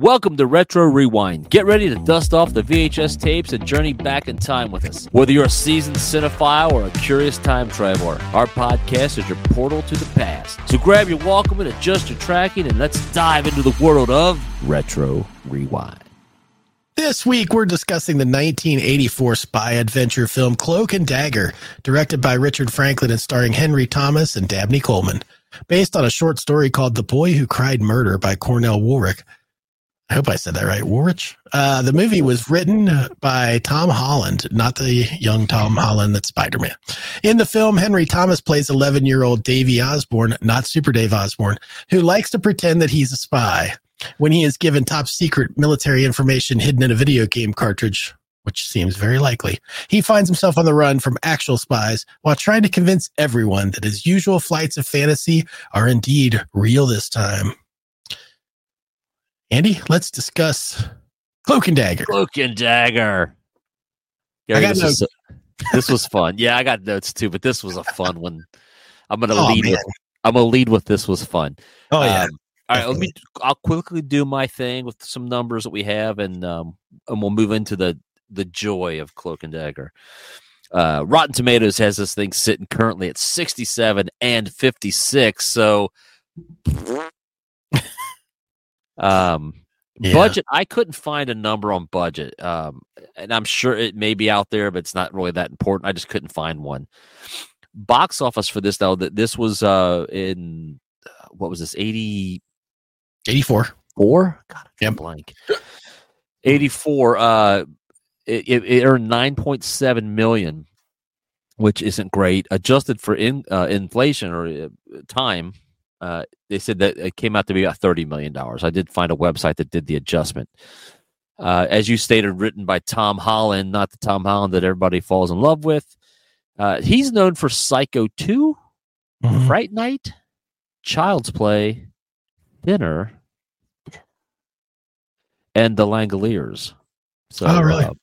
Welcome to Retro Rewind. Get ready to dust off the VHS tapes and journey back in time with us. Whether you're a seasoned cinephile or a curious time traveler, our podcast is your portal to the past. So grab your Walkman, adjust your tracking, and let's dive into the world of Retro Rewind. This week, we're discussing the 1984 spy adventure film Cloak and Dagger, directed by Richard Franklin and starring Henry Thomas and Dabney Coleman. Based on a short story called The Boy Who Cried Murder by Cornell Woolrich. I hope I said that right. Woolrich. Uh, the movie was written by Tom Holland, not the young Tom Holland that's Spider Man. In the film, Henry Thomas plays 11 year old Davey Osborne, not Super Dave Osborne, who likes to pretend that he's a spy when he is given top secret military information hidden in a video game cartridge, which seems very likely. He finds himself on the run from actual spies while trying to convince everyone that his usual flights of fantasy are indeed real this time. Andy, let's discuss Cloak and Dagger. Cloak and Dagger. I got this, notes. was, this was fun. Yeah, I got notes too, but this was a fun one. I'm gonna Oh, lead man. with I'm gonna lead with this was fun. Oh, yeah. Um, all right, let me. I'll quickly do my thing with some numbers that we have, and um, and we'll move into the the joy of Cloak and Dagger. Uh, Rotten Tomatoes has this thing sitting currently at 67 and 56. So, um, Yeah. budget. I couldn't find a number on budget, um, and I'm sure it may be out there, but it's not really that important. I just couldn't find one. Box office for this though, that this was uh in uh, what was this 80 84. four. God, I Yep. blank. Eighty four. Uh, it, it, earned nine point seven million, which isn't great. Adjusted for in uh, inflation or uh, time, uh, they said that it came out to be about thirty million dollars. I did find a website that did the adjustment. Uh, as you stated, written by Tom Holland, not the Tom Holland that everybody falls in love with. Uh, he's known for Psycho 2, Mhm. Fright Night, Child's Play, Thinner, and The Langoliers. So, Oh, really? uh,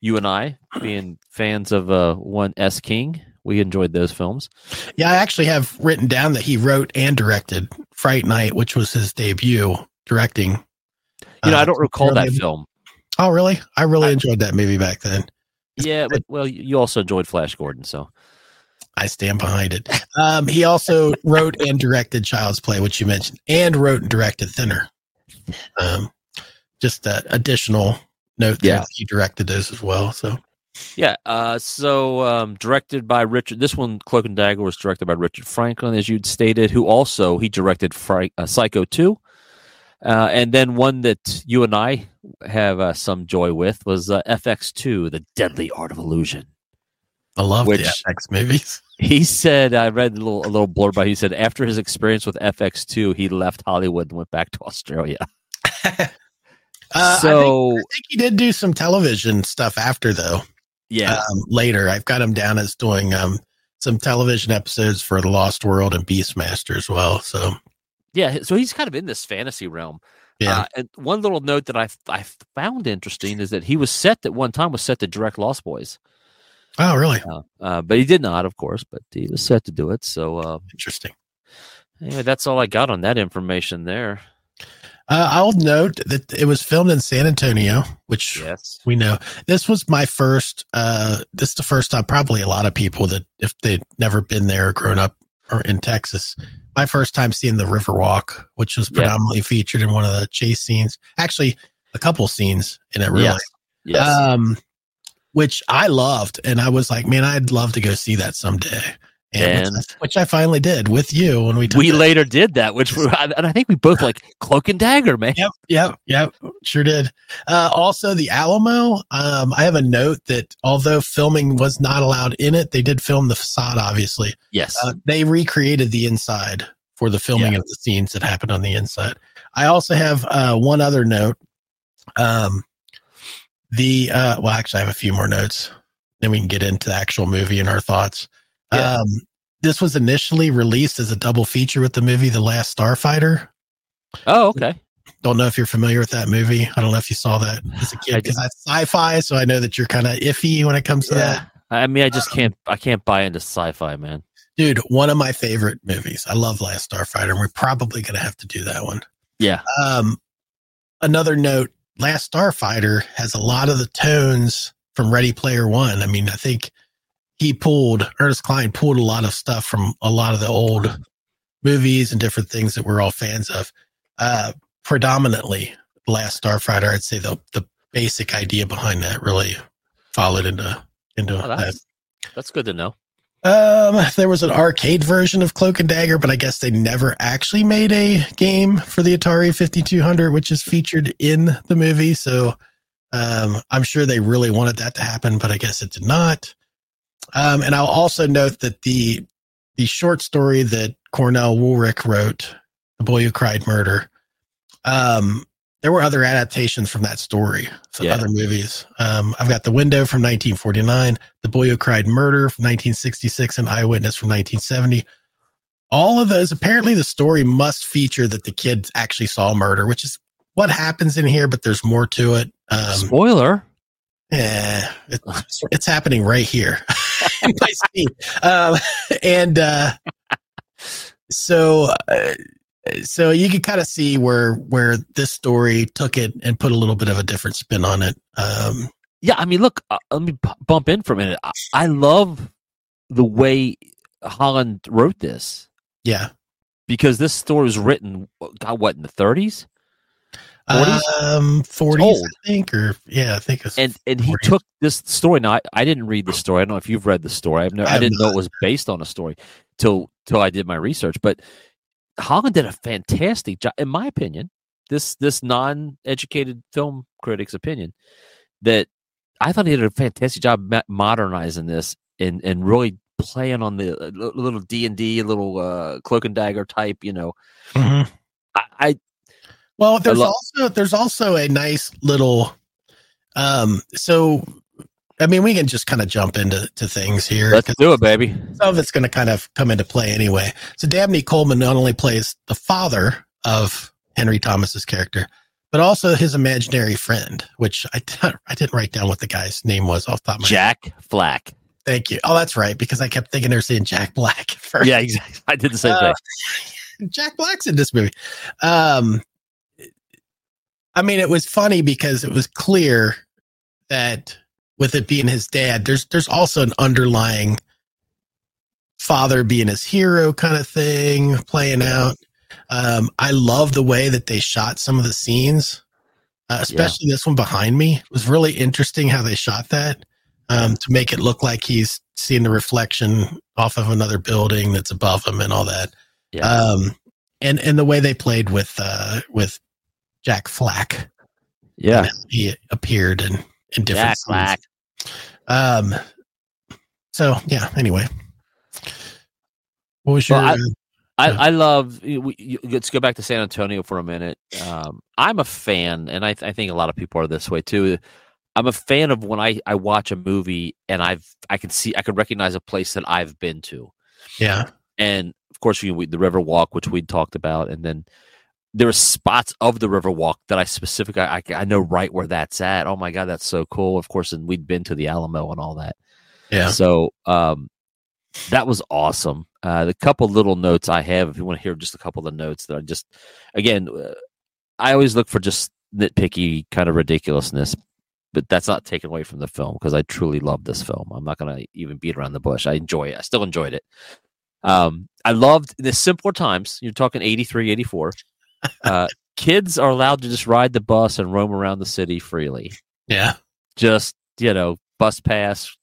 you and I, being fans of uh, one S King, we enjoyed those films. Yeah, I actually have written down that he wrote and directed Fright Night, which was his debut directing. You know, Uh, I don't recall that film. Oh, really? I really I- enjoyed that movie back then. Yeah, but well, you also enjoyed Flash Gordon, so I stand behind it. Um, he also wrote and directed Child's Play, which you mentioned, and wrote and directed Thinner. Um, just uh, additional note Yeah. that he directed those as well. So yeah. Uh, so um, directed by Richard. This one, Cloak and Dagger, was directed by Richard Franklin, as you'd stated, who also he directed Fri- uh, Psycho two, uh, and then one that you and I have uh, some joy with was uh, FX two, The Deadly Art of Illusion. I love Which- the FX movies. He said, I read a little a little blurb by. He said after his experience with FX two, he left Hollywood and went back to Australia. Uh, I, think, so I think he did do some television stuff after, though. Yeah, um, later. I've got him down as doing um, some television episodes for The Lost World and Beastmaster as well. So yeah. So he's kind of in this fantasy realm. yeah, Uh, and one little note that I I found interesting is that he was set at one time was set to direct Lost Boys, oh really uh, uh, but he did not, of course. But he was set to do it. So uh, interesting. anyway, that's all I got on that information there. Uh, I'll note that it was filmed in San Antonio, which Yes. we know. This was my first. Uh, this is the first time. Probably a lot of people that if they'd never been there or grown up or in Texas, my first time seeing the Riverwalk, which was Yeah. predominantly featured in one of the chase scenes. Actually, a couple scenes in it. Really. Yes. Yes. um, which I loved, and I was like, man, I'd love to go see that someday. And, And- which, I finally did with you when we we that- later did that, which we- and I think we both like Cloak and Dagger, man. Yep, yep, yep. Sure did. Uh, also, the Alamo. Um, I have a note that although filming was not allowed in it, they did film the facade. Obviously, Yes. uh, they recreated the inside for the filming Yeah. of the scenes that happened on the inside. I also have uh, one other note. Um, the uh, well, actually, I have a few more notes. Then we can get into the actual movie and our thoughts. Yeah. Um, this was initially released as a double feature with the movie The Last Starfighter. oh, okay. Don't know if you're familiar with that movie. I don't know if you saw that as a kid because that's sci-fi, so I know that you're kind of iffy when it comes to that. I mean, I just Um, can't. I can't buy into sci-fi, man. Dude, one of my favorite movies. I love Last Starfighter, and we're probably going to have to do that one. Yeah. Um, another note: Last Starfighter has a lot of the tones from Ready Player One. I mean, I think he pulled Ernest Cline pulled a lot of stuff from a lot of the old movies and different things that we're all fans of. Uh, predominantly, Last Starfighter. I'd say the the basic idea behind that really followed into into Oh, that. that's, that's good to know. Um, there was an arcade version of Cloak and Dagger, but I guess they never actually made a game for the Atari 5200, which is featured in the movie. So, um, I'm sure they really wanted that to happen, but I guess it did not. Um, and I'll also note that the the short story that Cornell Woolrich wrote, "The Boy Who Cried Murder," um, there were other adaptations from that story, so Yeah. other movies. Um, I've got The Window from 1949, The Boy Who Cried Murder from 1966, and Eyewitness from 1970. All of those, apparently, the story must feature that the kids actually saw murder, which is what happens in here, but there's more to it. Um, Spoiler. yeah, it's, it's happening right here. my scene. Um, and uh, so, uh, so you can kind of see where where this story took it and put a little bit of a different spin on it. Um, Yeah, I mean, look, uh, let me p- bump in for a minute. I, I love the way Holland wrote this yeah, because this story was written, God, what, in the 30s? 40s? um, forties, old. I think, or yeah, I think it's And and he took this story. Now, I, I didn't read the story. I don't know if you've read the story. I've no, I I, didn't know it was based on a story till till I did my research. But Holland did a fantastic job, in my opinion. This this non educated film critic's opinion that I thought he did a fantastic job modernizing this and and really playing on the uh, little D and D, little uh, cloak and dagger type. You know, Mhm. I, I Well, there's lo- also there's also a nice little um so I mean we can just kind of jump into to things here. let's do it, baby. some of it's going to kind of come into play anyway. So Dabney Coleman not only plays the father of Henry Thomas's character, but also his imaginary friend, which I didn't, I didn't write down what the guy's name was off top of my head. Jack Flack. Thank you. Oh, that's right, because I kept thinking they were saying Jack Black first. Yeah, exactly. I did the same Uh, thing. Jack Black's in this movie. Um, I mean, it was funny because it was clear that with it being his dad, there's there's also an underlying father being his hero kind of thing playing out. Um, I love the way that they shot some of the scenes, uh, especially this one behind me. It was really interesting how they shot that um, to make it look like he's seeing the reflection off of another building that's above him and all that. Yeah. Um, and and the way they played with uh, with Jack Flack, yeah. he appeared in in different Jack scenes. Flack. Um. So yeah. Anyway, what was your? Well, I, Yeah. I love. We, let's go back to San Antonio for a minute. Um, I'm a fan, and I, I think a lot of people are this way too. I'm a fan of when I, I watch a movie and I've I can see I can recognize a place that I've been to, yeah. and of course you we, the River Walk, which we talked about, and then there are spots of the River Walk that I specifically I, I know right where that's at. Oh my god, that's so cool! Of course, and we'd been to the Alamo and all that. Yeah. So um, that was awesome. Uh, the couple little notes I have, if you want to hear just a couple of the notes that I just, again, uh, I always look for just nitpicky kind of ridiculousness, but that's not taken away from the film because I truly love this film. I'm not going to even beat around the bush. I enjoy it. I still enjoyed it. Um, I loved the simpler times. You're talking 83, 84. Uh, kids are allowed to just ride the bus and roam around the city freely. Yeah. just you know bus pass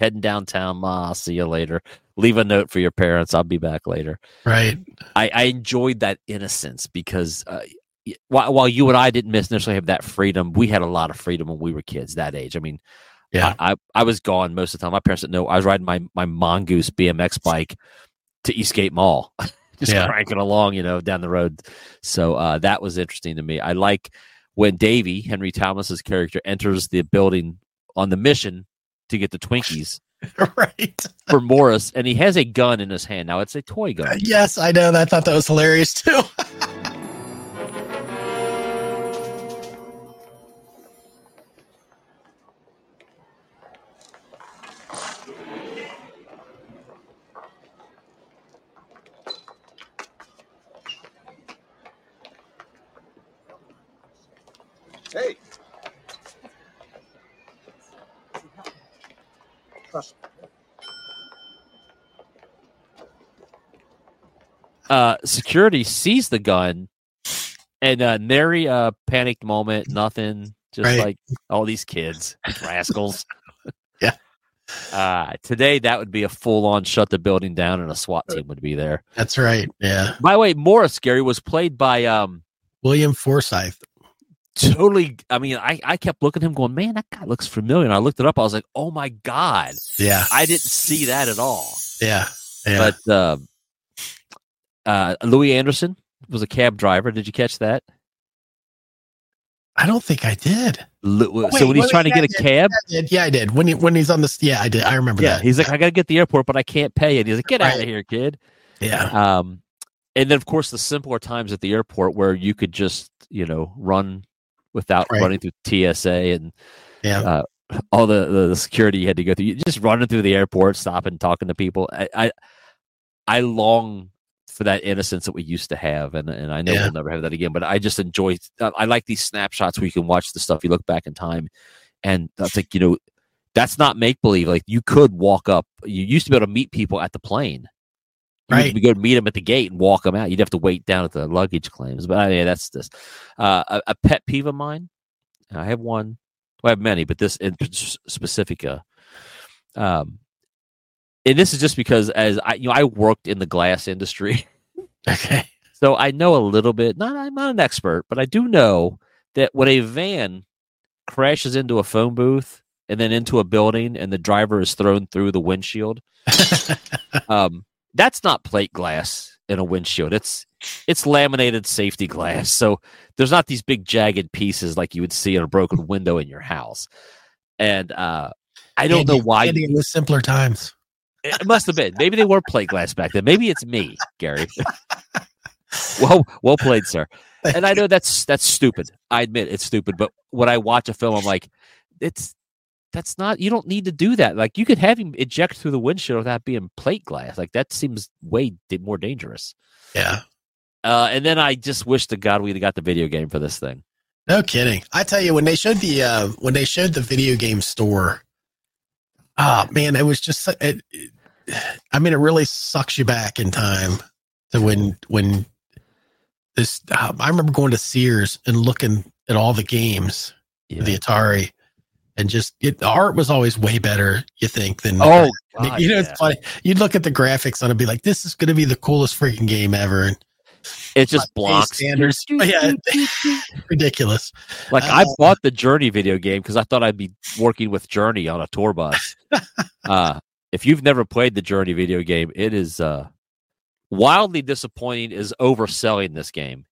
heading downtown ma I'll see you later. Leave a note for your parents i'll be back later. Right. i, I enjoyed that innocence because uh, y- while, while you and i didn't necessarily have that freedom we had a lot of freedom when we were kids that age. I mean Yeah. I, I, I was gone most of the time. My parents didn't know. I was riding my, my mongoose bmx bike to eastgate mall just Yeah. cranking along you know down the road so uh, that was interesting to me i like when davey henry thomas's character enters the building on the mission to get the twinkies right. for morris and he has a gun in his hand now it's a toy gun Yes, I know. I thought that was hilarious too. Hey. Trust me. uh, security sees the gun, and uh, nary a panicked moment, nothing. Just Right. like all these kids, rascals. Yeah. Uh, today, that would be a full on shut the building down, and a SWAT team would be there. That's right. Yeah. By the way, Morris Gary was played by um William Forsythe. Totally. I mean, I I kept looking at him, going, "Man, that guy looks familiar." And I looked it up. I was like, "Oh my god, Yeah. I didn't see that at all." Yeah. Yeah. But uh, uh, Louie Anderson was a cab driver. Did you catch that? I don't think I did. Lu- wait, so when he's trying to yeah, get a I cab, I. Yeah, I did. When he when he's on the yeah, I did. I remember yeah, that. he's like, I gotta get the airport, but I can't pay it. He's like, get out of here, kid. yeah. Um, and then of course the simpler times at the airport where you could just you know run without Right. running through TSA and Yeah. uh, all the, the security you had to go through. You just running through the airport, stopping, talking to people. I I, I long for that innocence that we used to have, and and I know Yeah. we'll never have that again. But I just enjoy. I I like these snapshots where you can watch the stuff. You look back in time, and I think you know that's not make believe. Like you could walk up. You used to be able to meet people at the plane. You Right. would go meet them at the gate and walk them out. You'd have to wait down at the luggage claims. But yeah, that's this. Uh, a, a pet peeve of mine. I have one. Well, I have many, but this in specific. Uh, um, and this is just because as I, you know, I worked in the glass industry, Okay. so I know a little bit. Not, I'm not an expert, but I do know that when a van crashes into a phone booth and then into a building, and the driver is thrown through the windshield, um, that's not plate glass in a windshield. It's it's laminated safety glass. So there's not these big jagged pieces like you would see in a broken window in your house. And uh, I don't know why Andy, it was simpler times. it must have been. Maybe they were plate glass back then. Maybe it's me, Gary. well, well played, sir. And I know that's that's stupid. I admit it's stupid. But when I watch a film, I'm like, it's that's not. You don't need to do that. Like you could have him eject through the windshield without being plate glass. Like that seems way more dangerous. Yeah. Uh, and then I just wish to God we'd have got the video game for this thing. No kidding. I tell you, when they showed the uh, when they showed the video game store, oh man, it was just it, it- I mean, it really sucks you back in time to when when this. Uh, I remember going to Sears and looking at all the games, Yeah. the Atari, and just it, the art was always way better. You think than oh, God, you know, yeah. it's funny. You'd look at the graphics on it and be like, "This is going to be the coolest freaking game ever." And it's just like, blocks. standards. Yeah. ridiculous. Like I Uh, bought the Journey video game because I thought I'd be working with Journey on a tour bus. uh, if you've never played the Journey video game, it is uh, wildly disappointing. Is overselling this game.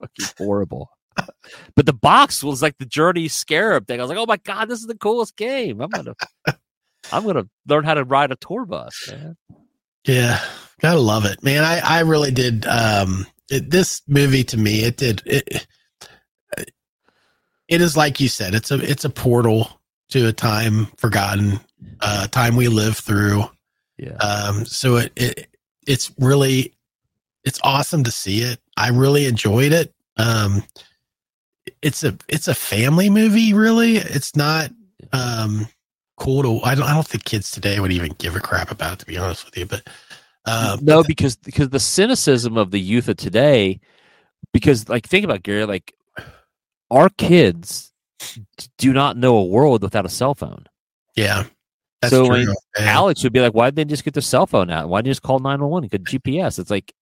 Fucking horrible. But the box was like the Journey Scarab thing. I was like, oh my god, this is the coolest game. I'm gonna, I'm gonna learn how to ride a tour bus. Man. Yeah, gotta love it, man. I I really did. Um, it, this movie to me, it did it. It is like you said. It's a it's a portal to a time forgotten, uh, time we live through. Yeah, Um, so it it it's really it's awesome to see it. I really enjoyed it. Um, it's a it's a family movie. Really, it's not um cool to. I don't I don't think kids today would even give a crap about it. To be honest with you, but. Um, no, because because the cynicism of the youth of today, because like think about it, Gary, like our kids do not know a world without a cell phone. Yeah. That's So, true. Alex would be like, "Why didn't they just get their cell phone out? Why didn't they just call nine one one? Get GPS?" It's like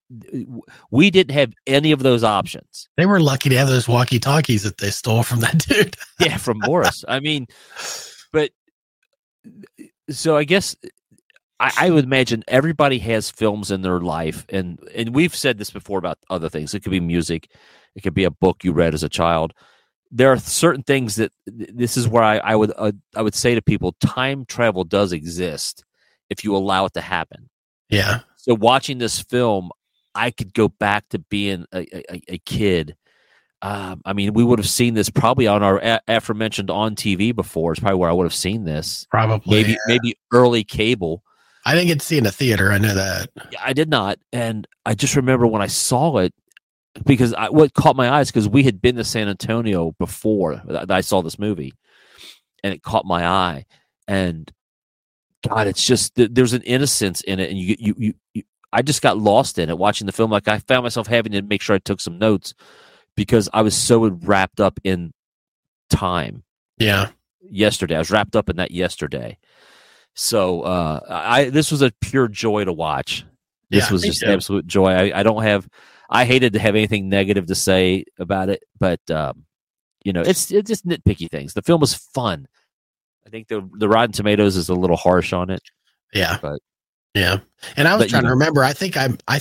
we didn't have any of those options. they were lucky to have those walkie talkies that they stole from that dude. yeah, from Morris. I mean, but so I guess I, I would imagine everybody has films in their life, and and we've said this before about other things. It could be music, it could be a book you read as a child. There are certain things that this is where I, I would uh, I would say to people: time travel does exist if you allow it to happen. Yeah. So watching this film, I could go back to being a, a, a kid. Um, I mean, we would have seen this probably on our a- aforementioned on TV before. It's probably where I would have seen this. Probably. Maybe maybe early cable. I didn't get to see it in a theater. I know that. I did not, and I just remember when I saw it. Because I, what caught my eyes because we had been to San Antonio before that I saw this movie, and it caught my eye. And God, it's just there's an innocence in it, and you you you. you I just got lost in it watching the film. Like I found myself having to make sure I took some notes because I was so wrapped up in time. Yeah. Yesterday, I was wrapped up in that yesterday. So uh, I this was a pure joy to watch. This Yeah, was just absolute joy. I, I don't have. I hated to have anything negative to say about it, but um, you know, it's it's just nitpicky things. The film was fun. I think the the Rotten Tomatoes is a little harsh on it. Yeah. But- yeah. And I was but, you trying to remember. I think I I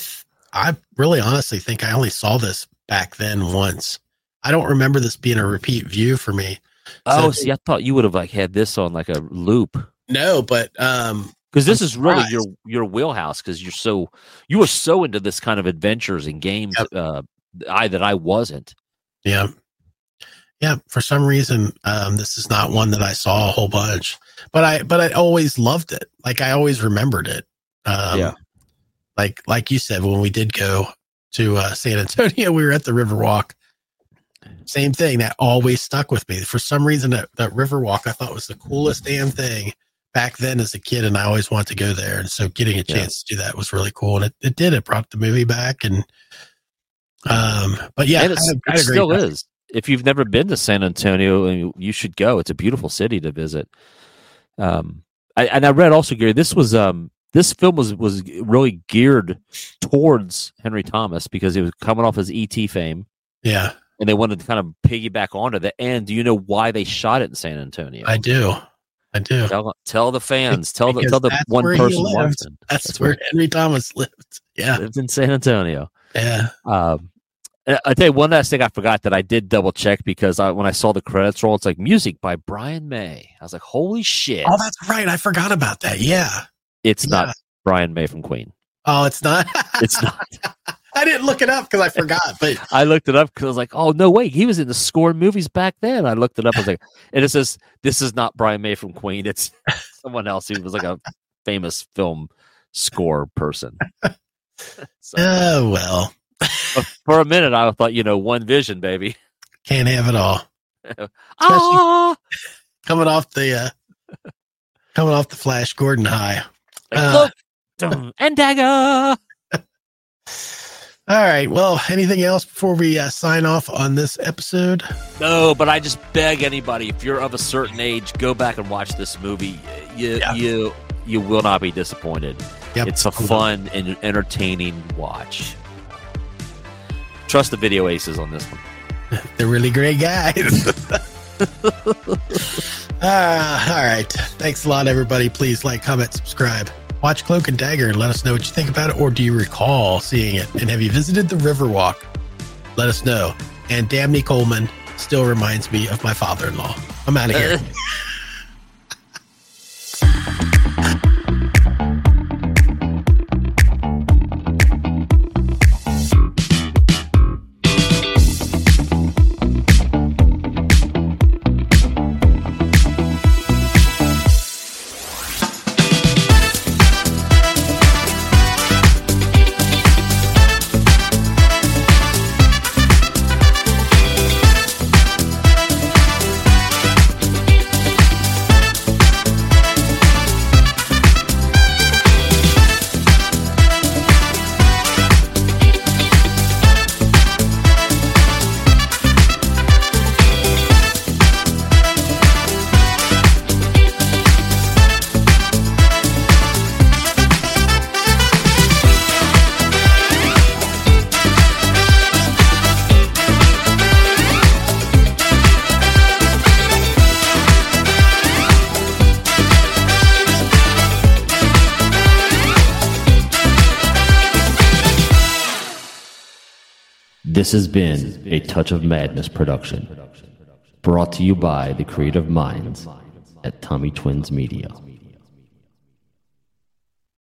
I really honestly think I only saw this back then once. I don't remember this being a repeat view for me. Oh, see, I thought you would have like had this on like a loop No, but um because this I'm is really surprised. your your wheelhouse because you're so you were so into this kind of adventures and games. Yep. Uh, I that I wasn't. yeah. Yeah, for some reason um this is not one that I saw a whole bunch. But I but I always loved it. Like I always remembered it. Um Yeah. like like you said when we did go to uh, San Antonio, we were at the Riverwalk. Same thing that always stuck with me. For some reason, that, that Riverwalk I thought was the coolest damn thing back then as a kid, and I always wanted to go there. And so, getting a Yeah. chance to do that was really cool, and it, it did. It brought the movie back, and um, but yeah, and it's, had a- I it still time. is. If you've never been to San Antonio, uh, you should go. It's a beautiful city to visit. Um, I, and I read also, Gary, this was um, this film was was really geared towards Henry Thomas because he was coming off his ET fame, Yeah, and they wanted to kind of piggyback onto that. And do you know why they shot it in San Antonio? I do, I do. tell, tell the fans, tell the tell the one person watching. That's, That's where where- Henry Thomas lived. Yeah, Lived in San Antonio. yeah. Um, I I tell you one last thing I forgot that I did double check because I, when I saw the credits roll, it's like music by Brian May. I was like, holy shit! Oh, that's right. I forgot about that. Yeah. it's yeah. not Brian May from Queen. Oh, it's not. It's not. I didn't look it up because I forgot. But I looked it up because I was like, oh no, wait, he was in the score movies back then. I looked it up. I was like, and it says this is not Brian May from Queen. It's someone else who was like a famous film score person. so, oh well, for a minute, I thought, you know, one vision, baby. can't have it all. Ah, Coming off the uh, coming off the Flash Gordon high. Like, Uh, look, and dagger. All right. Well, anything else before we uh, sign off on this episode? No, but I just beg anybody, if you're of a certain age, go back and watch this movie. You Yeah. you you will not be disappointed. Yep. It's a fun and entertaining watch. Trust the video aces on this one. They're really great guys. Ah, all right. Thanks a lot, everybody. Please like, comment, subscribe. Watch Cloak and Dagger and let us know what you think about it, or do you recall seeing it? And have you visited the Riverwalk? Let us know. And Dabney Coleman still reminds me of my father-in-law. I'm out of here. This has been a Touch of Madness production, brought to you by the creative minds at Tummy Twins Media.